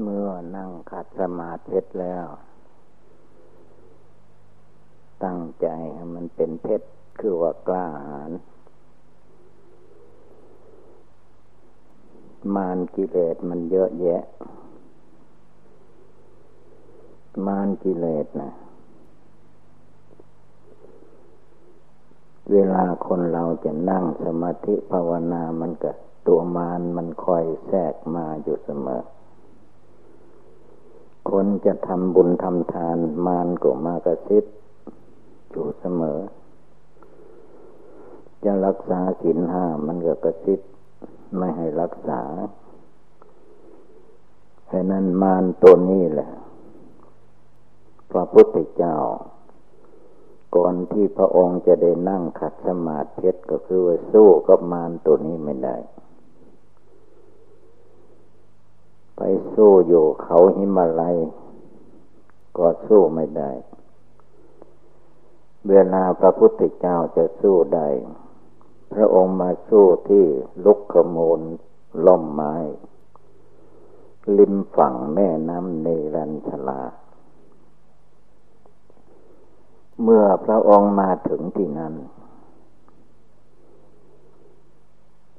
เมื่อนั่งขัดสมาธิแล้ว ตั้งใจให้มันเป็นเพชรคือว่ากล้าหาญมารกิเลสมันเยอะแยะ มารกิเลสนะเวลาคนเราจะนั่งสมาธิภาวนามันก็ตัวมารมันคอยแทรกมาอยู่เสมอ คนจะทำบุญทำทานมารก็มากระซิบอยู่เสมอ จะรักษาศีลห้ามันก็กระซิบไม่ให้รักษาเพราะนั้นมารตัวนี้แหละ พระพุทธเจ้า ก่อนที่พระองค์จะได้นั่งขัดสมาธิก็คือว่าสู้กับมารตัวนี้ไม่ได้ ไปสู้อยู่เขาหิมาลัย ก็สู้ไม่ได้ เวลาพระพุทธเจ้าจะสู้ได้ พระองค์มาสู้ที่ลุกขมูลล่มไม้ ริมฝั่งแม่น้ำเนรัญชลา เมื่อพระองค์มาถึงที่นั้น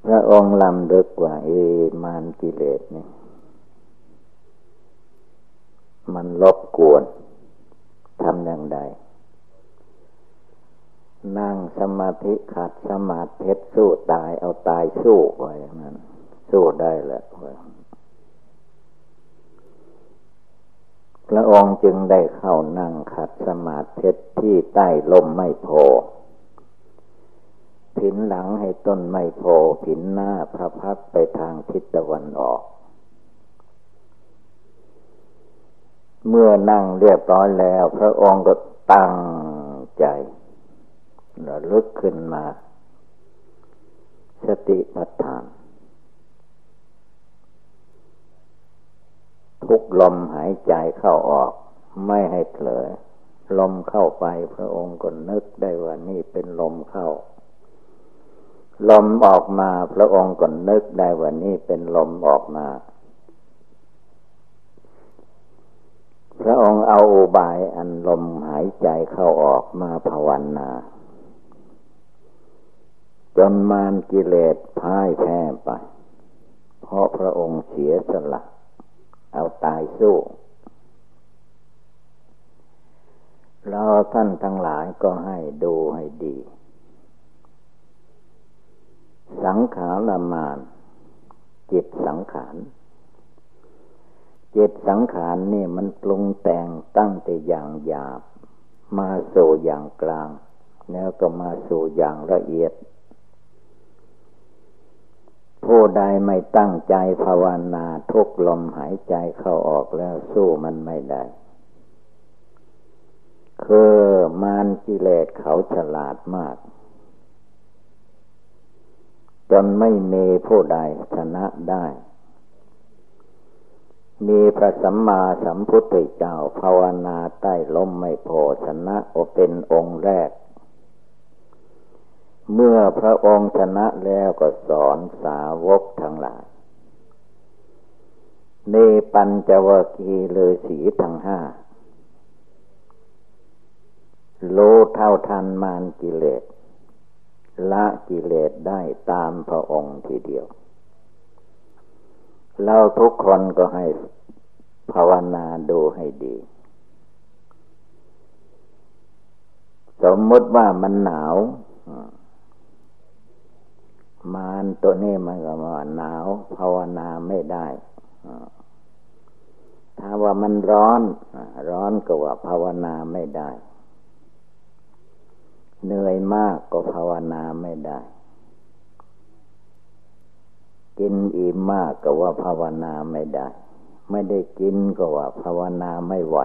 พระองค์ลำดึกว่าเอมานกิเลสเนี่ย มันลบกวนทำอย่างใด นั่งสมาธิขัดสมาธิสู้ตายเอาตายสู้ไว้อย่างนั้น สู้ได้แหละพระองค์จึงได้เข้านั่งขัดสมาธิที่ใต้ลมไม่โพผินหลังให้ต้นไม่โพผินหน้าพระพักไปทางทิศตะวันออก เมื่อนั่งเรียบร้อยแล้ว พระองค์ก็ตั้งใจระลึกขึ้นมา สติปัฏฐาน ทุกลมหายใจเข้าออกไม่ให้เผลอลมเข้าไปพระองค์ก็นึกได้ว่านี่เป็นลมเข้า ลมออกมาพระองค์ก็นึกได้ว่านี่เป็นลมออกมา พระองค์เอาอุบายอันลมหายใจเข้าออกมาภาวนา จนมารกิเลสพ่ายแพ้ไป เพราะพระองค์เสียสละ เอาตายสู้เราท่านทั้งหลายก็ให้ดูให้ดี สังขารมาน จิตสังขาร จิตสังขารนี่มันปรุงแต่งตั้งแต่อย่างหยาบ มาสู่อย่างกลาง แล้วก็มาสู่อย่างละเอียด ผู้ใดไม่ตั้งใจภาวนาทุกลมหายใจเข้าออกแล้วสู้มันไม่ได้คือมารกิเลสเขาฉลาดมาก จนไม่มีผู้ใดชนะได้ มีพระสัมมาสัมพุทธเจ้าภาวนาใต้ลมไม่พอชนะโอเป็นองค์แรก เมื่อพระองค์ชนะแล้วก็สอนสาวกทั้งหลายในปัญจวคีเลยสีทั้งห้าโลเท่าทันมานกิเลสละกิเลสได้ตามพระองค์ทีเดียว เราทุกคนก็ให้ภาวนาดูให้ดี สมมติว่ามันหนาวมานตัวนี้มันก็มาหนาว ภาวนาไม่ได้ถ้าว่ามันร้อน ร้อนก็ว่าภาวนาไม่ได้ เหนื่อยมากก็ภาวนาไม่ได้ กินอิ่มมากก็ว่าภาวนาไม่ได้ ไม่ได้กินก็ว่าภาวนาไม่ไหว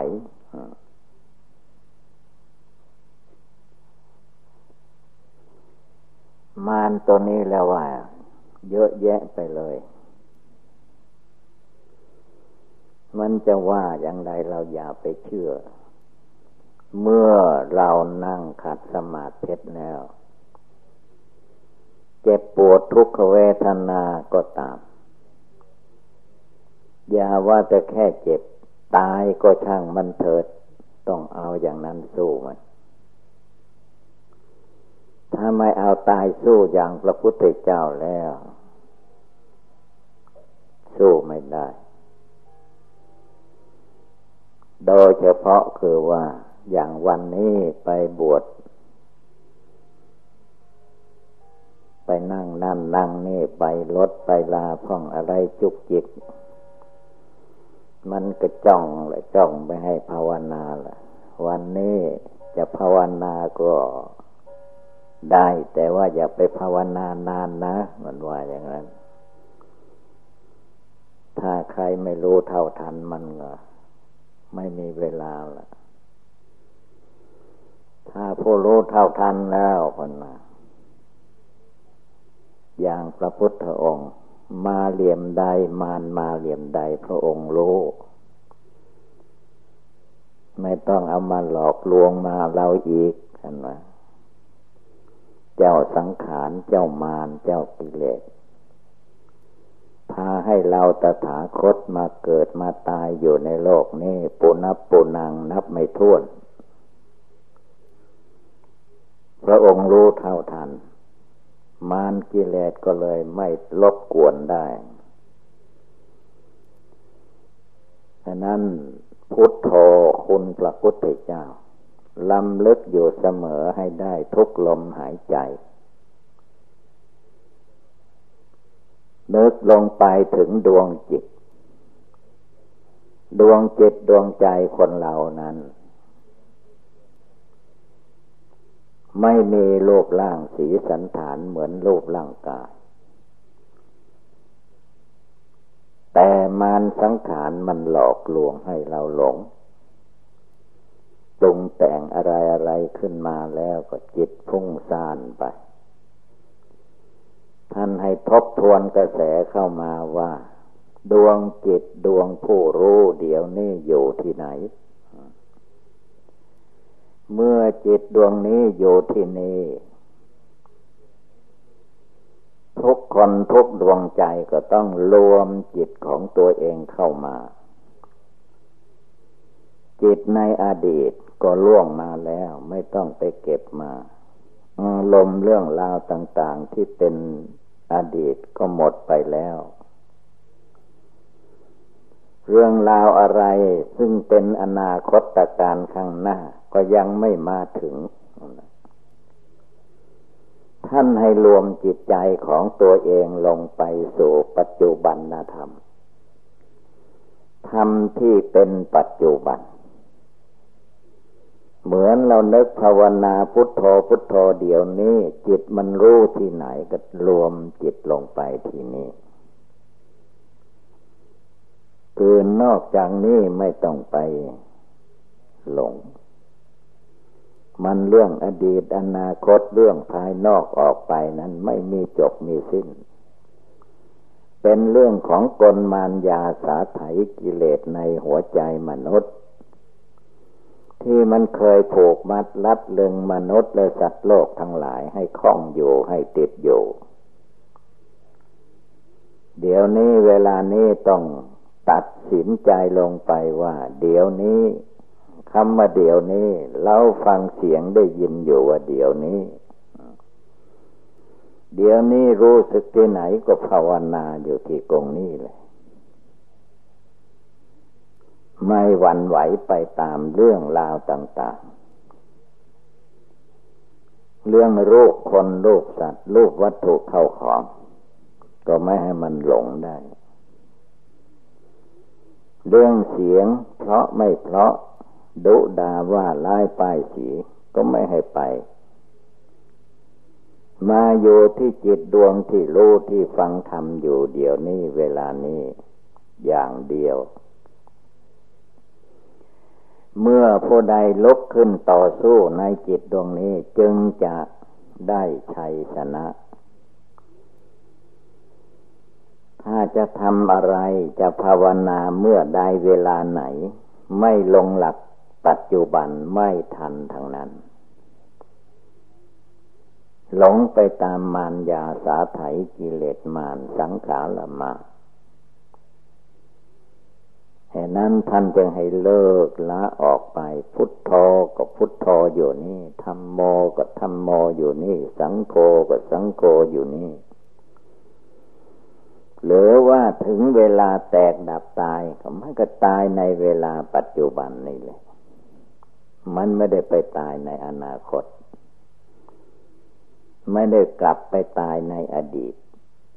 มารตัวนี้แล้วว่า เยอะแยะไปเลย มันจะว่าอย่างไรเราอย่าไปเชื่อ เมื่อเรานั่งขัดสมาธิแล้ว เจ็บปวดทุกขเวทนาก็ตาม อย่าว่าแต่แค่เจ็บ ตายก็ช่างมันเถิด ต้องเอาอย่างนั้นสู้มัน ถ้าไม่เอาตายสู้อย่างพระพุทธเจ้าแล้ว สู้ไม่ได้ โดยเฉพาะคือว่าอย่างวันนี้ไปบวช ไปนั่งนั่นนั่งนี่ไปรถไปลาพ่องอะไรจุกจิก มันก็จ้องเลยจ้องไปให้ภาวนาละวันนี้จะภาวนาก็ได้แต่ว่าอย่าไปภาวนานานนะ มันว่าอย่างนั้น ถ้าใครไม่รู้เท่าทันมันก็ไม่มีเวลาละถ้าผู้รู้เท่าทันแล้วคนนะ อย่างพระพุทธองค์ มาเหลี่ยมใดมานมาเหลี่ยมใดพระองค์รู้ ไม่ต้องเอามาหลอกลวงมาเราอีกกันนะเจ้าสังขารเจ้ามารเจ้ากิเลสพาให้เราตถาคตมาเกิดมาตายอยู่ในโลกนี้ปุนับปุนังนับไม่ถ้วน พระองค์รู้เท่าทัน มารกิเลสก็เลยไม่ลบกวนได้ฉะนั้นพุทโธคุณพระพุทธเจ้าลำลึกอยู่เสมอให้ได้ทุกลมหายใจนึกลงไปถึงดวงจิต ดวงจิตดวงใจคนเหล่านั้น ไม่มีรูปร่างสีสันฐานเหมือนรูปร่างกาย แต่มานสังขารมันหลอกลวงให้เราหลงปรุงแต่งอะไรอะไรขึ้นมาแล้วก็จิตพุ่งซ่านไป ท่านให้ทบทวนกระแสเข้ามาว่า ดวงจิตดวงผู้รู้เดี๋ยวนี้อยู่ที่ไหน เมื่อจิตดวงนี้อยู่ที่นี่ทุกคนทุกดวงใจก็ต้องรวมจิตของตัวเองเข้ามา จิตในอดีตก็ล่วงมาแล้วไม่ต้องไปเก็บมาลมเรื่องราวต่าง ๆที่เป็นอดีตก็หมดไปแล้ว เรื่องราวอะไรซึ่งเป็นอนาคตการข้างหน้า ก็ยังไม่มาถึง ท่านให้รวมจิตใจของตัวเองลงไปสู่ปัจจุบันธรรม ธรรมที่เป็นปัจจุบัน เหมือนเราเนึกภาวนาพุทโธพุทโธเดี๋ยวนี้ จิตมันรู้ที่ไหนก็รวมจิตลงไปที่นี่ เกินนอกจากนี้ไม่ต้องไปหลง มันเรื่องอดีตอนาคตเรื่องภายนอกออกไปนั้นไม่มีจบมีสิ้น เป็นเรื่องของกลมารยาสาไถกิเลสในหัวใจมนุษย์ ที่มันเคยผูกมัดลัดลึงมนุษย์และสัตว์โลกทั้งหลายให้คล้องอยู่ให้ติดอยู่ เดี๋ยวนี้เวลานี้ต้อง ตัดสินใจลงไปว่า เดี๋ยวนี้คำว่าเดี๋ยวนี้ เราฟังเสียงได้ยินอยู่ว่าเดี๋ยวนี้ เดี๋ยวนี้รู้สึกที่ไหนก็ภาวนาอยู่ที่กรงนี้เลย ไม่หวั่นไหวไปตามเรื่องราวต่าง ๆ เรื่องโรูปคนโรูปสัตว์โรูปวัตถุเข้าของ ก็ไม่ให้มันหลงได้ เรื่องเสียง เพราะไม่เพราะดุดาว่าไล่ป้ายสีก็ไม่ให้ไป มาอยู่ที่จิตดวงที่รู้ที่ฟังธรรมอยู่เดี๋ยวนี้เวลานี้อย่างเดียว เมื่อผู้ใดลุกขึ้นต่อสู้ในจิตดวงนี้จึงจะได้ชัยชนะ ถ้าจะทำอะไรจะภาวนาเมื่อใดเวลาไหน ไม่ลงหลักปัจจุบันไม่ทันทางนั้น หลงไปตามมารยาสาไถกิเลสมารสังขารมาะนั้นท่านจึงให้เลิกละออกไป พุทโธก็พุทโธอยู่นี่ธรรมโมก็ธรรมโมอยู่นี่ สังโฆก็สังโฆอยู่นี่ หรือว่าถึงเวลาแตกดับตายก็มันก็ตายในเวลาปัจจุบันนี่แหละมันไม่ได้ไปตายในอนาคต ไม่ได้กลับไปตายในอดีต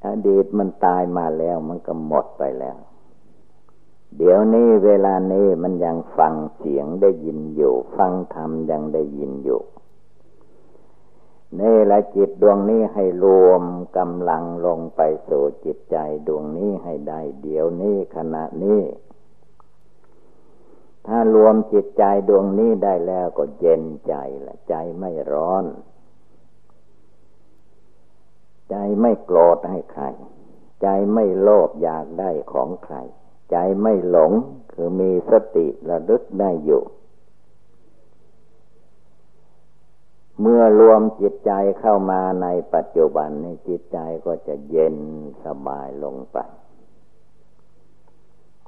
อดีตมันตายมาแล้วมันก็หมดไปแล้ว เดี๋ยวนี้เวลานี้มันยังฟังเสียงได้ยินอยู่ ฟังธรรมยังได้ยินอยู่ นี่ละจิตดวงนี้ให้รวมกำลังลงไปสู่จิตใจดวงนี้ให้ได้เดี๋ยวนี้ขณะนี้ ถ้ารวมจิตใจดวงนี้ได้แล้วก็เย็นใจละใจไม่ร้อน ใจไม่โกรธให้ใคร ใจไม่โลภอยากได้ของใคร ใจไม่หลงคือมีสติระลึกได้อยู่ เมื่อรวมจิตใจเข้ามาในปัจจุบันนี้จิตใจก็จะเย็นสบายลงไป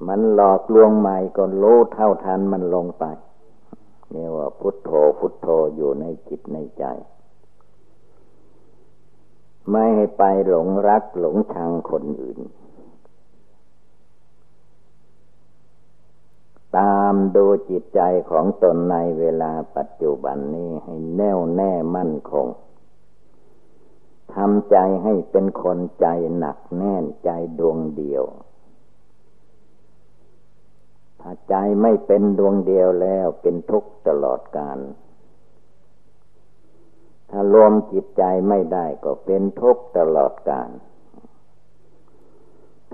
มันหลอกลวงใหม่ก็รู้เท่าทันมันลงไปนี่ว่าพุทโธพุทโธอยู่ในจิตในใจ ไม่ให้ไปหลงรักหลงชังคนอื่น ตามดูจิตใจของตนในเวลาปัจจุบันนี้ให้แน่วแน่มั่นคงทำใจให้เป็นคนใจหนักแน่นใจดวงเดียว ถ้าใจไม่เป็นดวงเดียวแล้วเป็นทุกข์ตลอดกาล ถ้ารวมจิตใจไม่ได้ก็เป็นทุกข์ตลอดกาล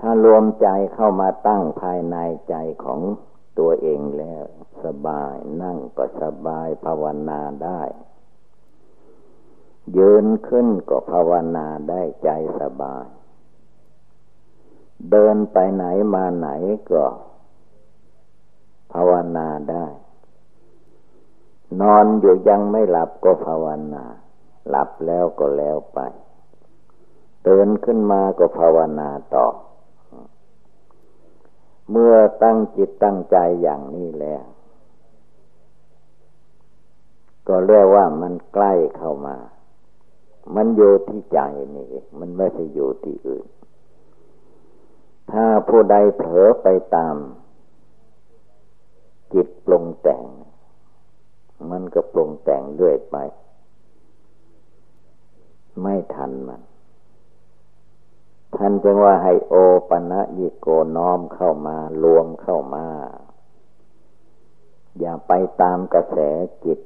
ถ้ารวมใจเข้ามาตั้งภายในใจของ ตัวเองแล้ว สบายนั่งก็สบายภาวนาได้ ยืนขึ้นก็ภาวนาได้ใจสบาย เดินไปไหนมาไหนก็ ภาวนาได้ นอนอยู่ยังไม่หลับก็ภาวนา หลับแล้วก็แล้วไปเตือนขึ้นมาก็ภาวนาต่อ เมื่อตั้งจิตตั้งใจอย่างนี้แล้ว ก็เรียกว่ามันใกล้เข้ามา มันอยู่ที่ใจนี่ มันไม่ใช่อยู่ที่อื่น ถ้าผู้ใดเผลอไปตาม จิตปรุงแต่ง มันก็ปรุงแต่งเรื่อยไป ไม่ทันมัน ท่านจึงว่าให้โอปัญญิโกน้อมเข้ามารวมเข้ามา อย่าไปตามกระแสจิต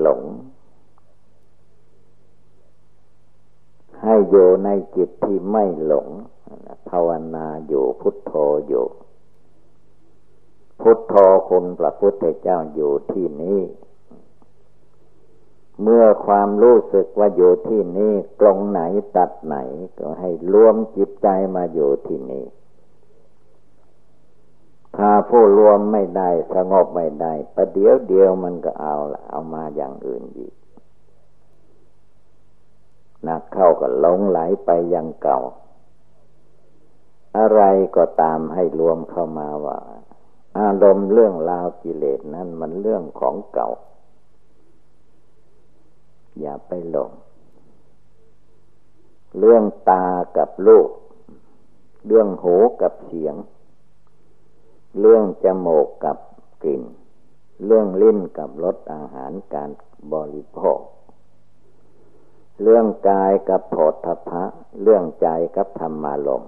หลง ให้อยู่ในจิตที่ไม่หลง ภาวนาอยู่พุทโธอยู่ พุทโธคุณพระพุทธเจ้าอยู่ที่นี้ เมื่อความรู้สึกว่าอยู่ที่นี่กลงไหนตัดไหน ก็ให้รวมจิตใจมาอยู่ที่นี่ ถ้าผู้รวมไม่ได้สงบไม่ได้ประเดี๋ยวเดียวมันก็เอาเอามาอย่างอื่นอีกนักเข้าก็หลงไหลไปยังเก่า อะไรก็ตามให้รวมเข้ามาว่า อารมณ์เรื่องราวกิเลสนั้นมันเรื่องของเก่า อย่าไปหลง เรื่องตากับลูกเรื่องหูกับเสียง เรื่องจมูกกับกลิ่น เรื่องลิ้นกับรสอาหารการบริโภค เรื่องกายกับโผฏฐพะเรื่องใจกับธรรมารม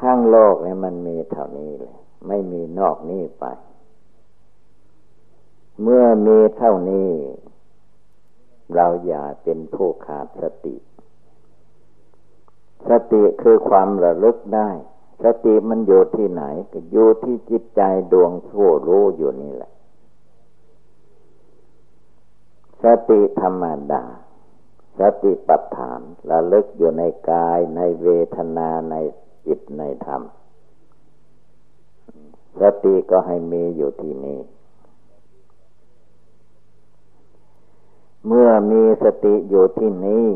ทั้งโลกเนี่ยมันมีเท่านี้เลย ไม่มีนอกนี้ไป เมื่อมีเท่านี้ เราอย่าเป็นผู้ขาดสติ สติคือความระลึกได้ สติมันอยู่ที่ไหน ก็อยู่ที่จิตใจดวงผู้รู้อยู่นี่แหละ สติธรรมดา สติปัฏฐานระลึกอยู่ในกายในเวทนาในจิตในธรรม สติก็ให้มีอยู่ที่นี่ เมื่อมีสติอยู่ที่นี้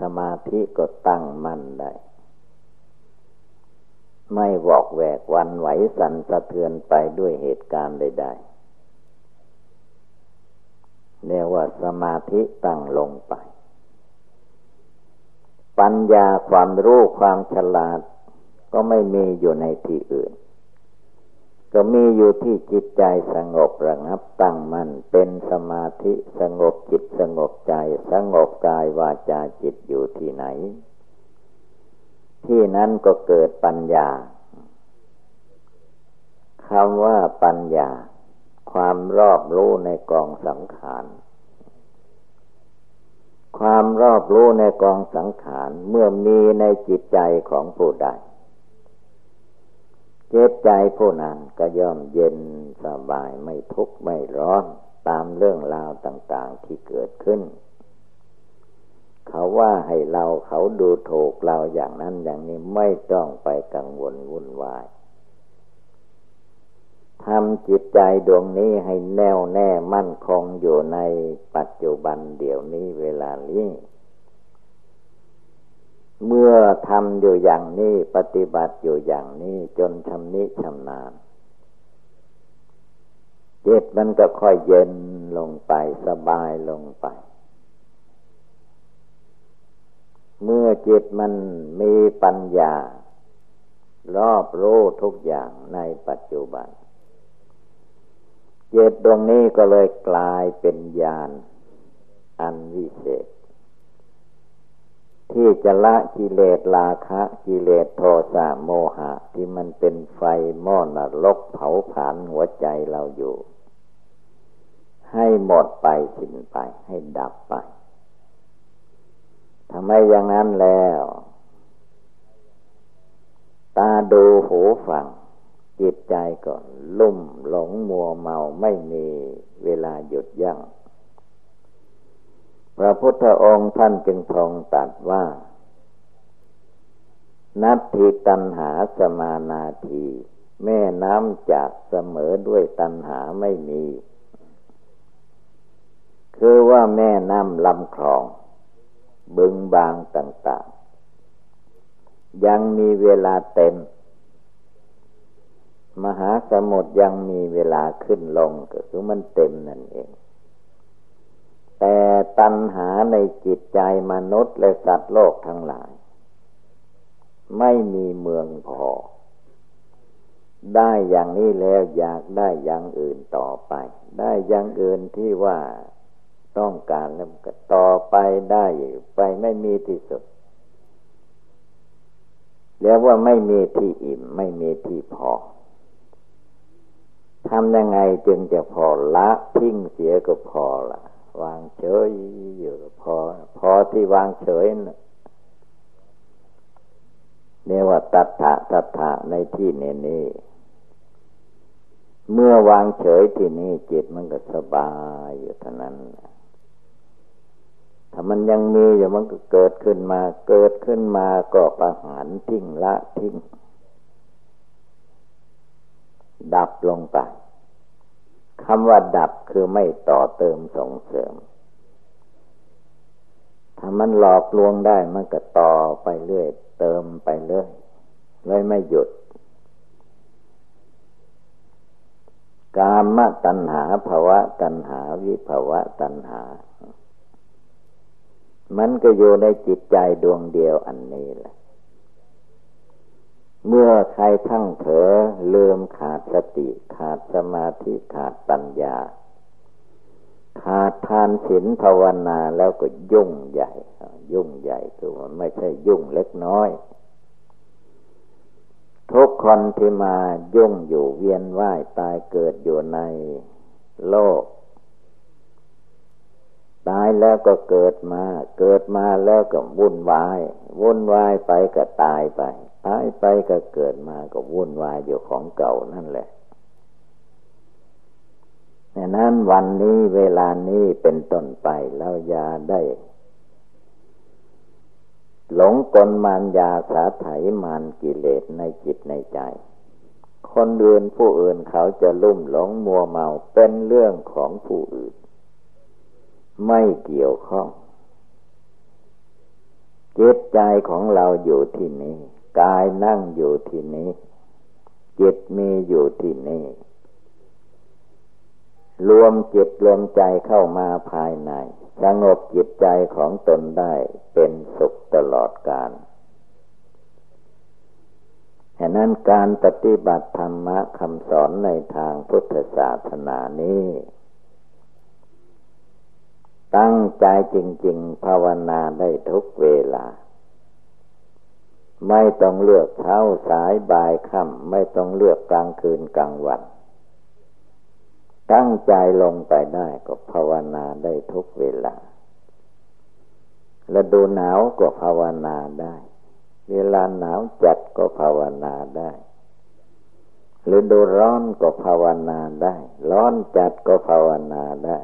สมาธิก็ตั้งมั่นได้ ไม่วอกแวกวันไหวสั่นสะเทือนไปด้วยเหตุการณ์ใดๆเรียกว่าสมาธิตั้งลงไป ปัญญาความรู้ความฉลาด ก็ไม่มีอยู่ในที่อื่น ก็มีอยู่ที่จิตใจสงบระงับตั้งมัน่นเป็นสมาธิสงบจิตสงบใจ สงบกายวาจาจิตอยู่ที่ไหน ที่นั้นก็เกิดปัญญาคำว่าปัญญา ความรอบรู้ในกองสังขารความรอบรู้ในกองสังขารเมื่อมีในจิตใจของผู้ใด จตใจผู้นั้นก็ย่อมเย็นสบายไม่ทุกข์ไม่ร้อนตามเรื่องราวต่าง ๆที่เกิดขึ้น เขาว่าให้เราเขาดูถูกเราอย่างนั้นอย่างนี้ไม่ต้องไปกังวลวุ่นวายทำจิตใจดวงนี้ให้แน่วแน่มั่นคงอยู่ในปัจจุบันเดี๋ยวนี้เวลานี้ เมื่อทำอยู่อย่างนี้ปฏิบัติอยู่อย่างนี้จนชำนิชำนาญจิตมันก็ค่อยเย็นลงไปสบายลงไป เมื่อจิตมันมีปัญญา รอบรู้ทุกอย่างในปัจจุบันจิตดวงนี้ก็เลยกลายเป็นญาณอันวิเศษ ที่จะละกิเลสราคะกิเลสโทสะโมหะ ที่มันเป็นไฟม้อนรกเผาผลาญหัวใจเราอยู่ ให้หมดไปสิ้นไป ให้ดับไปทำไมอย่างนั้นแล้ว ตาดูหูฟัง จิตใจก็ลุ่มหลงมัวเมาไม่มีเวลาหยุดยัง้ง พระพุทธองค์ท่านจึงทรงตัดว่า นัตถิตันหาสมานาที แม่น้ำจากเสมอด้วยตันหาไม่มี คือว่าแม่น้ำลำคลอง บึงบางต่างๆ ยังมีเวลาเต็ม มหาสมุทรยังมีเวลาขึ้นลงก็คือมันเต็มนั่นเอง แต่ตัณหาในจิตใจมนุษย์และสัตว์โลกทั้งหลาย ไม่มีเมืองพอ ได้อย่างนี้แล้วอยากได้อย่างอื่นต่อไป ได้อย่างอื่นที่ว่าต้องการแล้วก็ต่อไปได้ไปไม่มีที่สุดเรียกว่าไม่มีที่อิ่ม ไม่มีที่พอทำยังไงจึงจะพอละทิ้งเสียก็พอละ วางเฉยอยู่พอ พอที่วางเฉยเนี่ยว่าตัทธะตัทธะในที่นี้นี่เมื่อวางเฉยที่นี่จิตมันก็สบายอยู่เท่านั้น ถ้ามันยังมีอยู่มันก็เกิดขึ้นมา เกิดขึ้นมาก็ประหารทิ้งละทิ้ง ดับลงไป คำว่าดับคือไม่ต่อเติมส่งเสริม ถ้ามันหลอกลวงได้มันก็ต่อไปเรื่อย เติมไปเรื่อยเลยไม่หยุด กามตัณหาภาวะตัณหาวิภาวะตัณหา มันก็อยู่ในจิตใจดวงเดียวอันนี้แหละ เมื่อใครทั้งเถอลืมขาดสติขาดสมาธิขาดปัญญา ขาดทานศีลภาวนาแล้วก็ยุ่งใหญ่ ยุ่งใหญ่คือมันไม่ใช่ยุ่งเล็กน้อย ทุกคนที่มายุ่งอยู่เวียนว่ายตายเกิดอยู่ในโลก ตายแล้วก็เกิดมา เกิดมาแล้วก็วุ่นวาย วุ่นวายไปก็ตายไป ตายไปก็เกิดมาก็วุ่นวายอยู่ของเก่านั่นแหละดังนั้นวันนี้เวลานี้เป็นต้นไปแล้วยาได้ หลงกลมานยาสาไถมานกิเลสในจิตในใจ คนอื่นผู้อื่นเขาจะลุ่มหลงมัวเมาเป็นเรื่องของผู้อื่น ไม่เกี่ยวข้องจิตใจของเราอยู่ที่นี้ กายนั่งอยู่ที่นี้ จิตมีอยู่ที่นี่ รวมจิตรวมใจเข้ามาภายในสงบจิตใจของตนได้เป็นสุขตลอดกาลฉะนั้นการปฏิบัติธรรมะคำสอนในทางพุทธศาสนานี้ ตั้งใจจริง ๆ ภาวนาได้ทุกเวลา ไม่ต้องเลือกเช้าสายบ่ายค่ำไม่ต้องเลือกกลางคืนกลางวัน ตั้งใจลงไปได้ก็ภาวนาได้ทุกเวลาและดูหนาวก็ภาวนาได้ เวลาหนาวจัดก็ภาวนาได้หรือดูร้อนก็ภาวนาได้ ร้อนจัดก็ภาวนาได้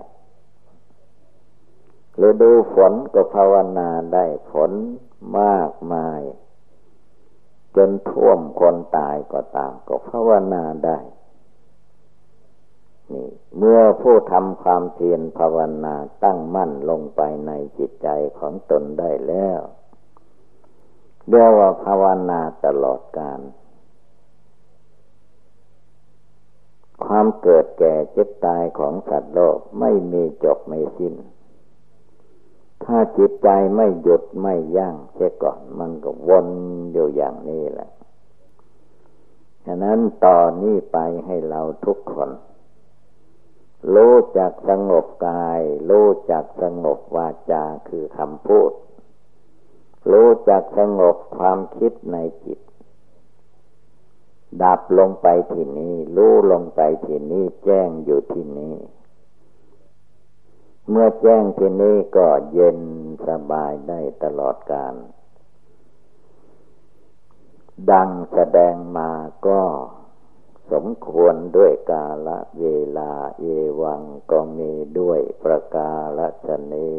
หรือดูฝนก็ภาวนาได้ ฝนมากมาย จนท่วมคนตายก็ตามก็ภาวนาได้นี่เมื่อผู้ทำความเพียรภาวนาตั้งมั่นลงไปในจิตใจของตนได้แล้วเรียกว่าภาวนาตลอดกาลความเกิดแก่เจ็บตายของสัตว์โลกไม่มีจบไม่สิ้น ถ้าจิตใจไม่หยุดไม่ยั้งเสียก่อน มันก็วนอยู่อย่างนี้แหละฉะนั้นต่อนนี้ไปให้เราทุกคนรู้จักสงบกายรู้จักสงบวาจาคือคำพูดรู้จักสงบความคิดในจิต ดับลงไปที่นี้รู้ลงไปที่นี้แจ้งอยู่ที่นี้ เมื่อแจ้งที่นี้ก็เย็นสบายได้ตลอดกาลดังแสดงมาก็สมควรด้วยกาละเวลาเอวังก็มีด้วยประกาศนี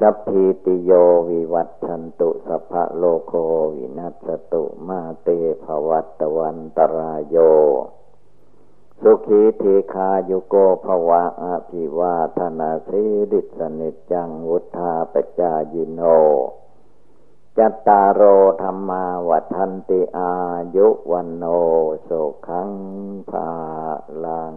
สัพพีติโยวิวัชชันตุสัพพะโรโควินัสสะตุมาเต ภะวัตวันตะราโย สุขี ทีฆายุโก ภะวะ อะภิวาทะนะสีลิสสะ นิจจังวุฑฒาปะจายิโน จัตตาโร ธัมมาวัฑฒันติอายุวัณโณ สุขังภาลัง